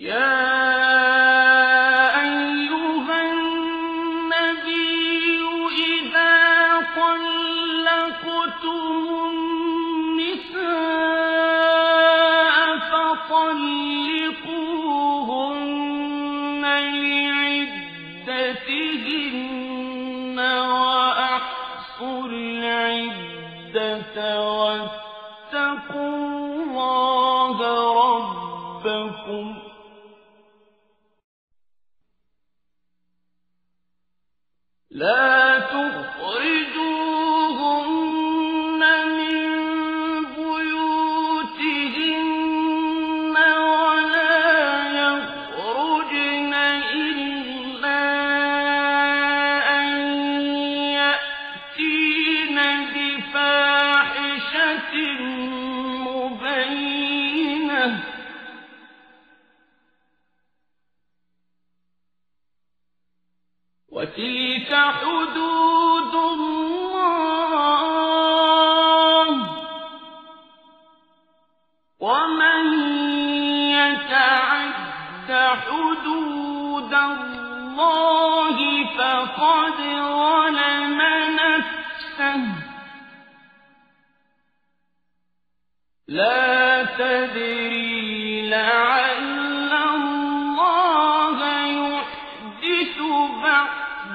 يا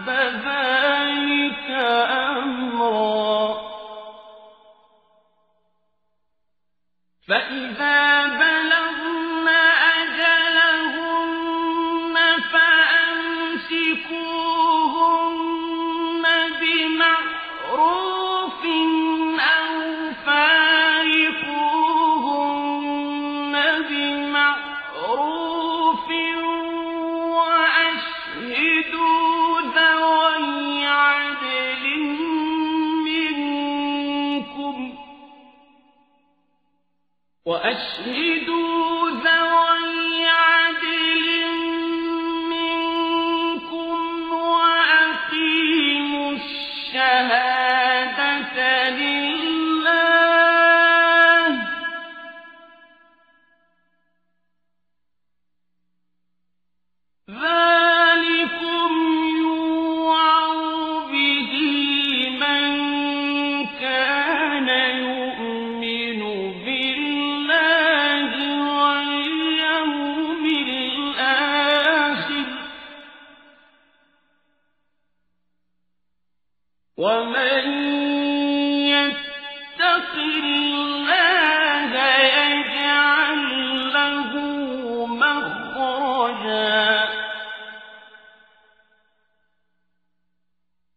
بعد ذلك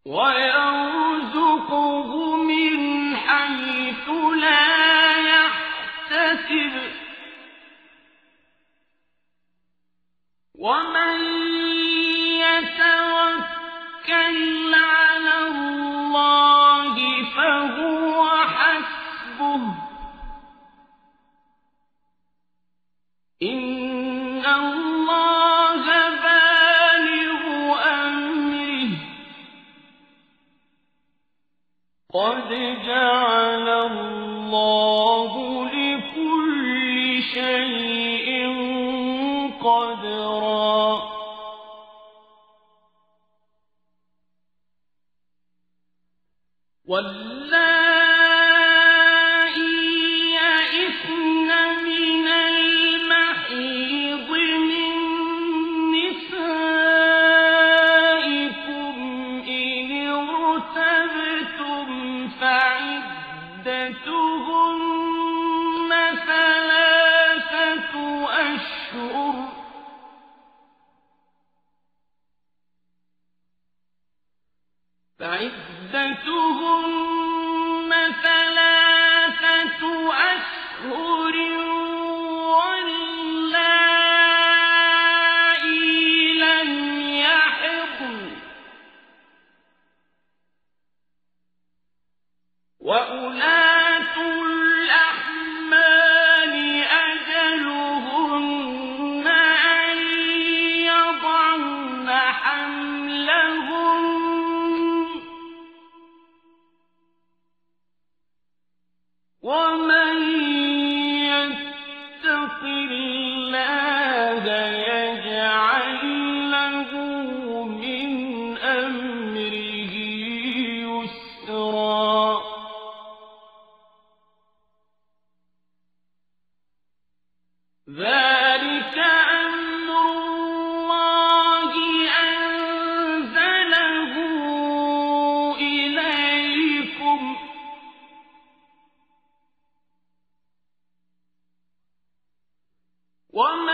ويرزقه من حيث لا ومن والله 如果 وما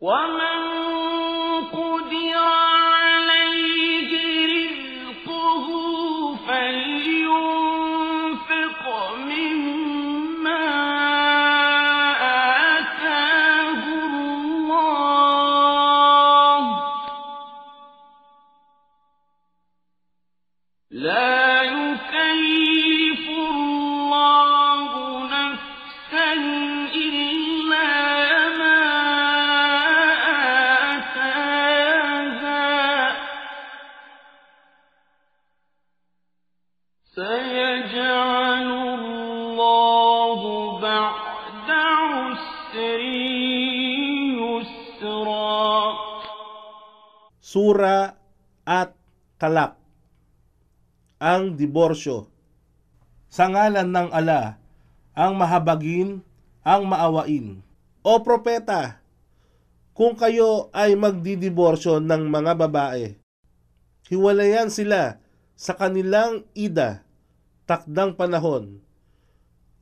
ومن Sura at Talak. Ang Diborsyo. Sa ngalan ng ala, ang mahabagin, ang maawain. O propeta, kung kayo ay magdidiborsyo ng mga babae, hiwalayan sila sa kanilang ida, takdang panahon,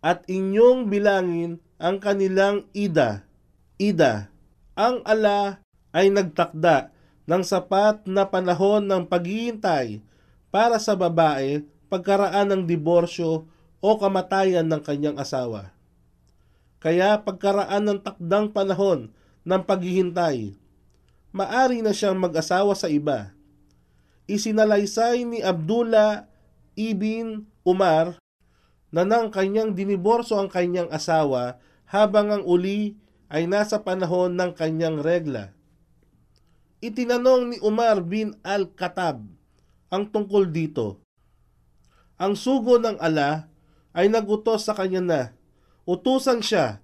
at inyong bilangin ang kanilang ida. Ida, ang ala ay nagtakda ng sapat na panahon ng paghihintay para sa babae pagkaraan ng diborsyo o kamatayan ng kanyang asawa. Kaya pagkaraan ng takdang panahon ng paghihintay, maari na siyang mag-asawa sa iba. Isinalaysay ni Abdullah ibn Umar na nang kanyang diniborso ang kanyang asawa habang ang uli ay nasa panahon ng kanyang regla. Itinanong ni Umar bin Al-Khattab ang tungkol dito. Ang sugo ng ala ay nagutos sa kanya na utusan siya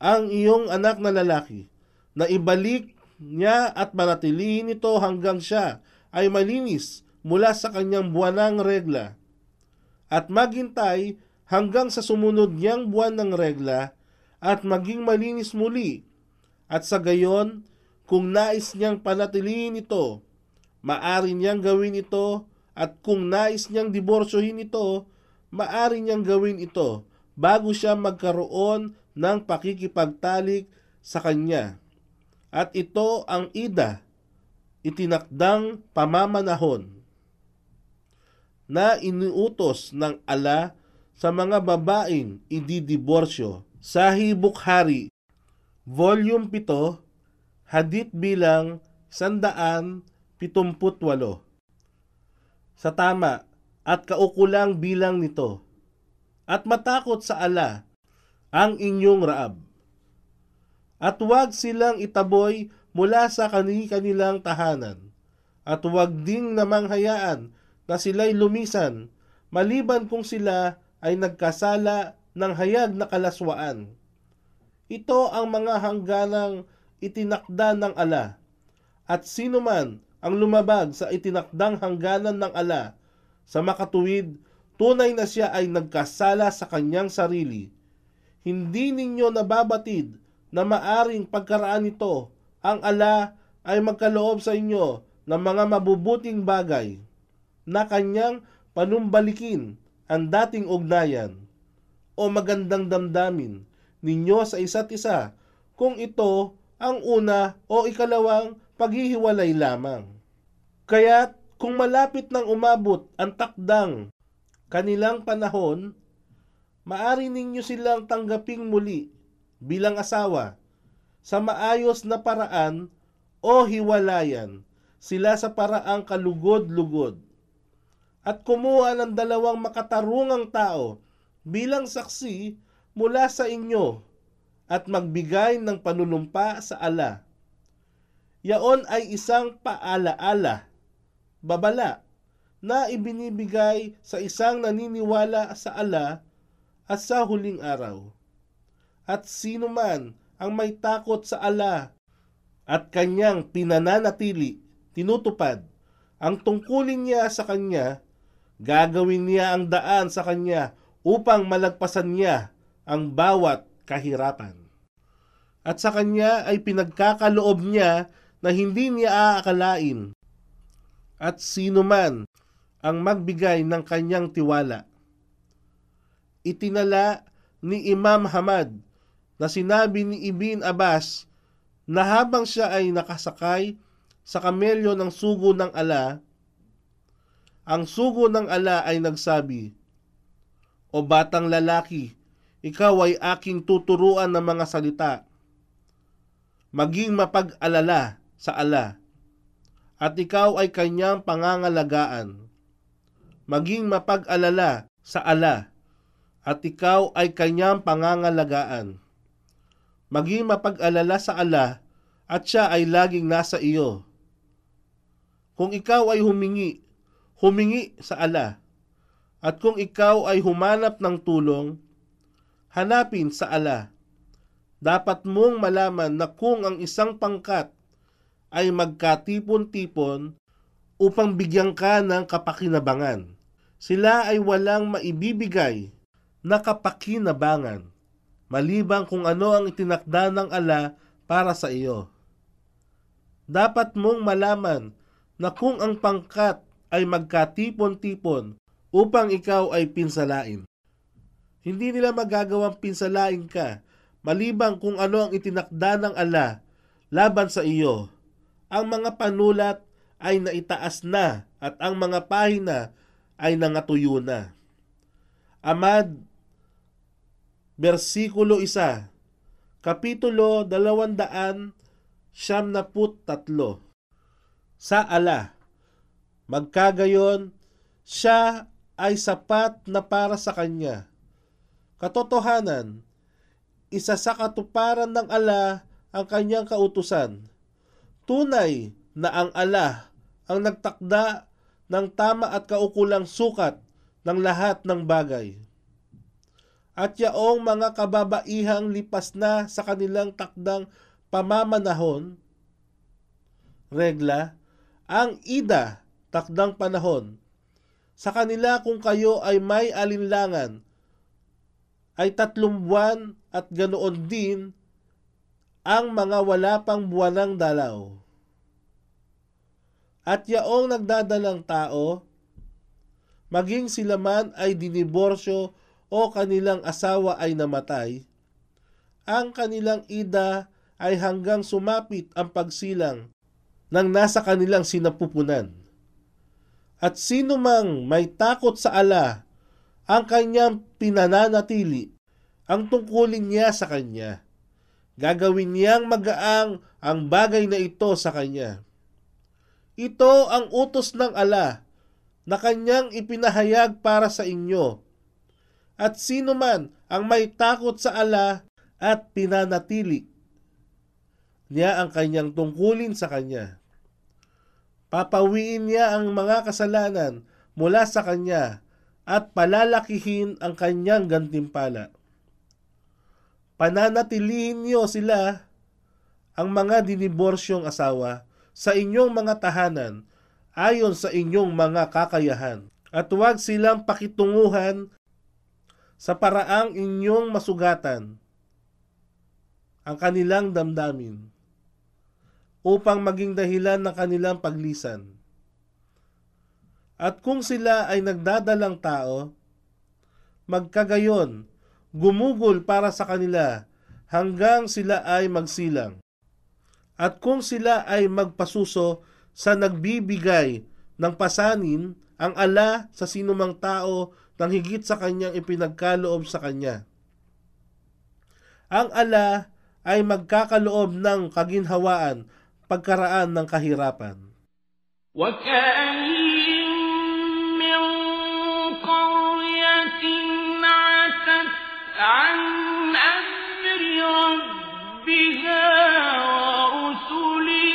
ang iyong anak na lalaki na ibalik niya at manatilihin ito hanggang siya ay malinis mula sa kanyang buwanang regla at maghintay hanggang sa sumunod niyang buwan ng regla at maging malinis muli at sa gayon kung nais niyang panatilihin ito maari niyang gawin ito at kung nais niyang diborsyohin ito maari niyang gawin ito bago siya magkaroon ng pakikipagtalik sa kanya at ito ang ida itinakdang pamamanahon na iniutos ng ala sa mga babaeng ididiborsyo. Sahih Bukhari, Volume 7, Hadith bilang 178. Sa tama at kaukulang bilang nito. at matakot sa ala ang inyong raab. At huwag silang itaboy mula sa kani-kanilang tahanan. At huwag ding namang hayaan na sila'y lumisan, maliban kung sila ay nagkasala ng hayag na kalaswaan. Ito ang mga hangganang itinakda ng ala. At sino man ang lumabag sa itinakdang hangganan ng ala sa makatuwid, tunay na siya ay nagkasala sa kanyang sarili. Hindi ninyo nababatid na maaring pagkaraan nito ang ala ay magkaloob sa inyo ng mga mabubuting bagay na kanyang panumbalikin ang dating ugnayan o magandang damdamin ninyo sa isa't isa kung ito ang una o ikalawang paghihiwalay lamang. Kaya't kung malapit nang umabot ang takdang kanilang panahon, maari ninyo silang tanggaping muli bilang asawa sa maayos na paraan o hiwalayan sila sa paraang kalugod-lugod at kumuha ng dalawang makatarungang tao bilang saksi mula sa inyo at magbigay ng panunumpa sa ala. Yaon ay isang paalaala, babala, na ibinibigay sa isang naniniwala sa ala at sa huling araw. At sino man ang may takot sa ala at kanyang pinananatili, tinutupad, ang tungkulin niya sa kanya, gagawin niya ang daan sa kanya upang malagpasan niya ang bawat kahirapan. At sa kanya ay pinagkakaloob niya na hindi niya aakalain. At sino man ang magbigay ng kanyang tiwala. Itinala ni Imam Hamad na sinabi ni Ibn Abbas na habang siya ay nakasakay sa kamelyo ng sugo ng ala, ang sugo ng ala ay nagsabi, O batang lalaki, ikaw ay aking tuturuan ng mga salita. Maging mapag-alala sa ala, at ikaw ay kanyang pangangalagaan. Maging mapag-alala sa ala, at ikaw ay kanyang pangangalagaan. Maging mapag-alala sa ala, at siya ay laging nasa iyo. Kung ikaw ay humingi, humingi sa ala. At kung ikaw ay humanap ng tulong, hanapin sa ala. Dapat mong malaman na kung ang isang pangkat ay magkatipon-tipon upang bigyan ka ng kapakinabangan. Sila ay walang maibibigay na kapakinabangan malibang kung ano ang itinakda ng ala para sa iyo. Dapat mong malaman na kung ang pangkat ay magkatipon-tipon upang ikaw ay pinsalain. Hindi nila magagawang pinsalain ka malibang kung ano ang itinakda ng ala laban sa iyo. Ang mga panulat ay naitaas na at ang mga pahina ay nangatuyo na. Amad, versikulo 1, kapitulo 200 siyam na put tatlo. Sa ala, magkagayon, siya ay sapat na para sa kanya. Katotohanan, isa sa katuparan ng ala ang kanyang kautusan. Tunay na ang ala ang nagtakda ng tama at kaukulang sukat ng lahat ng bagay. At yaong mga kababaihang lipas na sa kanilang takdang pamamanahon, regla, ang ida, takdang panahon, sa kanila kung kayo ay may alinlangan, ay tatlong buwan at ganoon din ang mga wala pang buwanang dalaw. At yaong nagdadalang tao, maging sila man ay diniborsyo o kanilang asawa ay namatay, ang kanilang ida ay hanggang sumapit ang pagsilang ng nasa kanilang sinapupunan. At sino mang may takot sa ala, ang kanyang pinananatili, ang tungkulin niya sa kanya. Gagawin niyang magaang ang bagay na ito sa kanya. Ito ang utos ng ala na kanyang ipinahayag para sa inyo. At sino man ang may takot sa ala at pinanatili niya ang kanyang tungkulin sa kanya. Papawiin niya ang mga kasalanan mula sa kanya at palalakihin ang kanyang gantimpala. Pananatilihin niyo sila ang mga diniborsyong asawa sa inyong mga tahanan ayon sa inyong mga kakayahan at huwag silang pakitunguhan sa paraang inyong masugatan ang kanilang damdamin upang maging dahilan ng kanilang paglisan. At kung sila ay nagdadalang tao, magkagayon, gumugol para sa kanila hanggang sila ay magsilang. At kung sila ay magpasuso sa nagbibigay ng pasanin ang ala sa sinumang tao nang higit sa kanyang ipinagkaloob sa kanya. Ang ala ay magkakaloob ng kaginhawaan pagkaraan ng kahirapan. وكأين من قرية عتت عن أمر ربها ورسله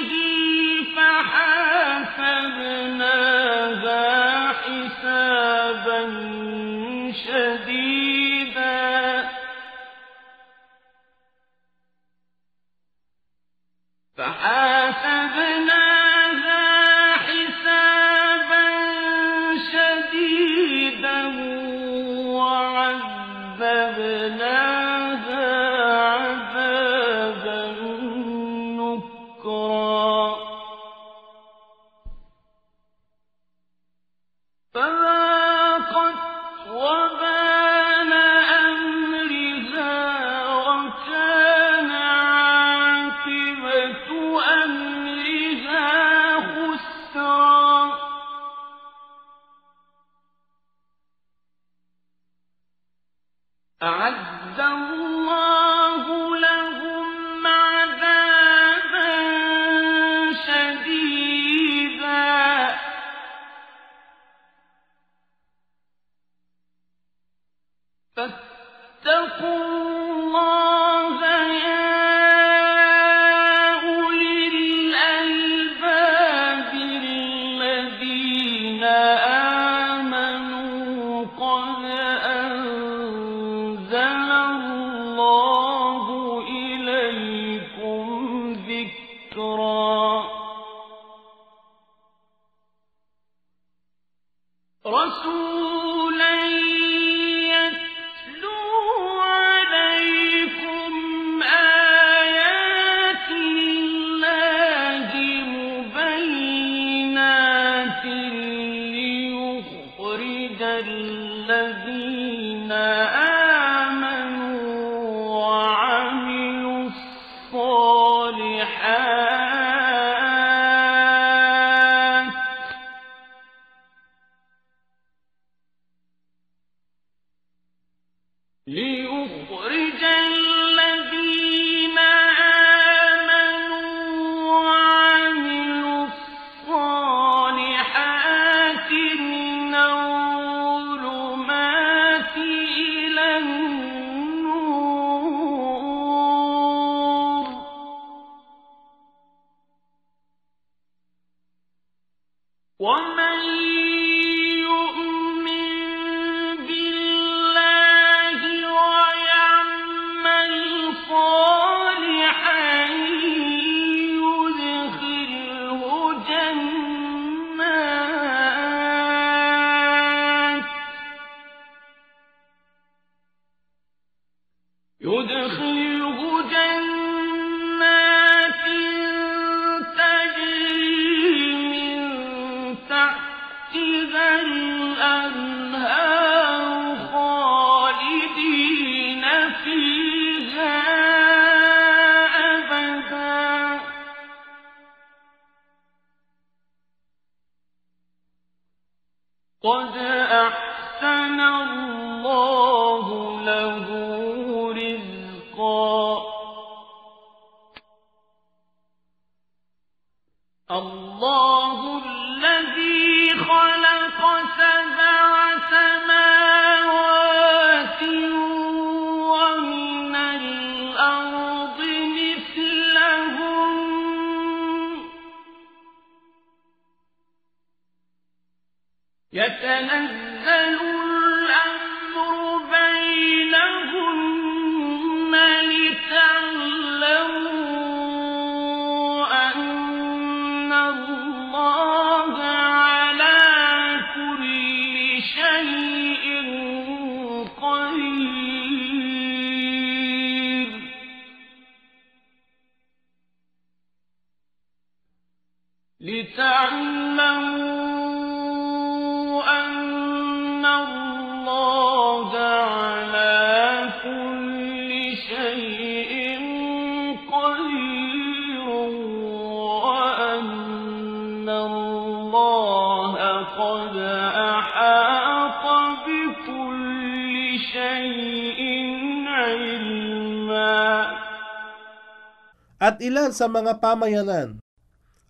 At ilan sa mga pamayanan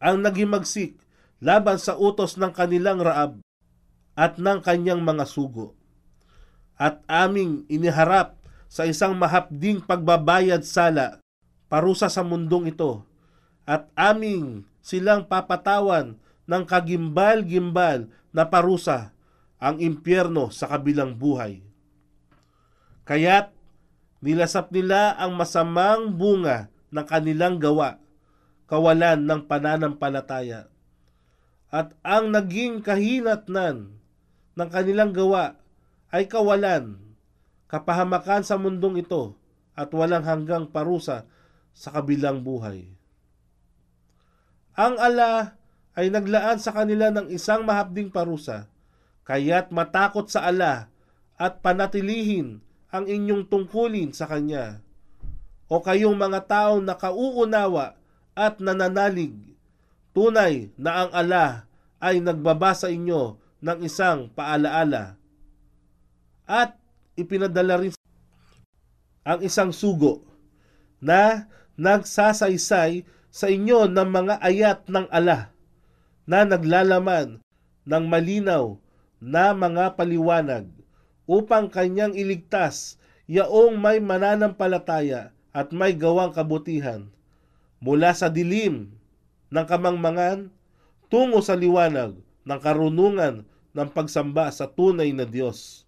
ang nagimagsik laban sa utos ng kanilang Raab at ng kanyang mga sugo. At aming iniharap sa isang mahapding pagbabayad sala parusa sa mundong ito at aming silang papatawan ng kagimbal-gimbal na parusa ang impyerno sa kabilang buhay. Kaya't nilasap nila ang masamang bunga ng kanilang gawa, kawalan ng pananampalataya. At ang naging kahinatnan ng kanilang gawa ay kawalan, kapahamakan sa mundong ito at walang hanggang parusa sa kabilang buhay. Ang ala ay naglaan sa kanila ng isang mahapding parusa, kaya't matakot sa ala at panatilihin ang inyong tungkulin sa Kanya. O kayong mga taong nakauunawa at nananalig, tunay na ang ala ay nagbaba sa inyo ng isang paalaala. At ipinadala rin ang isang sugo na nagsasaysay sa inyo ng mga ayat ng ala na naglalaman ng malinaw na mga paliwanag upang kanyang iligtas yaong may mananampalataya at may gawang kabutihan mula sa dilim ng kamangmangan tungo sa liwanag ng karunungan ng pagsamba sa tunay na Diyos.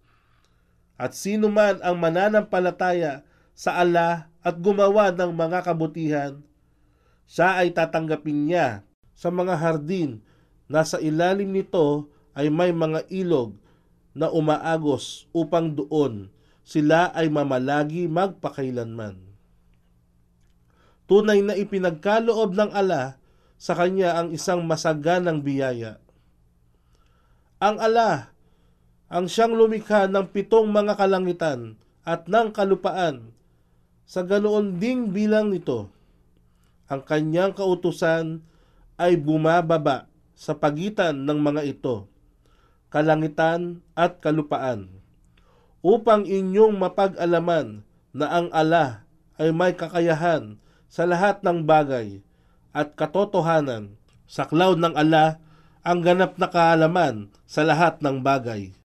At sino man ang mananampalataya sa ala at gumawa ng mga kabutihan, siya ay tatanggapin niya sa mga hardin na sa ilalim nito ay may mga ilog na umaagos upang doon sila ay mamalagi magpakailanman. Tunay na ipinagkaloob ng ala sa kanya ang isang masaganang biyaya. Ang ala, ang siyang lumikha ng pitong mga kalangitan at ng kalupaan, sa ganoon ding bilang nito, ang kanyang kautusan ay bumababa sa pagitan ng mga ito, kalangitan at kalupaan, upang inyong mapag-alaman na ang ala ay may kakayahan sa lahat ng bagay at katotohanan sa cloud ng ala ang ganap na kaalaman sa lahat ng bagay.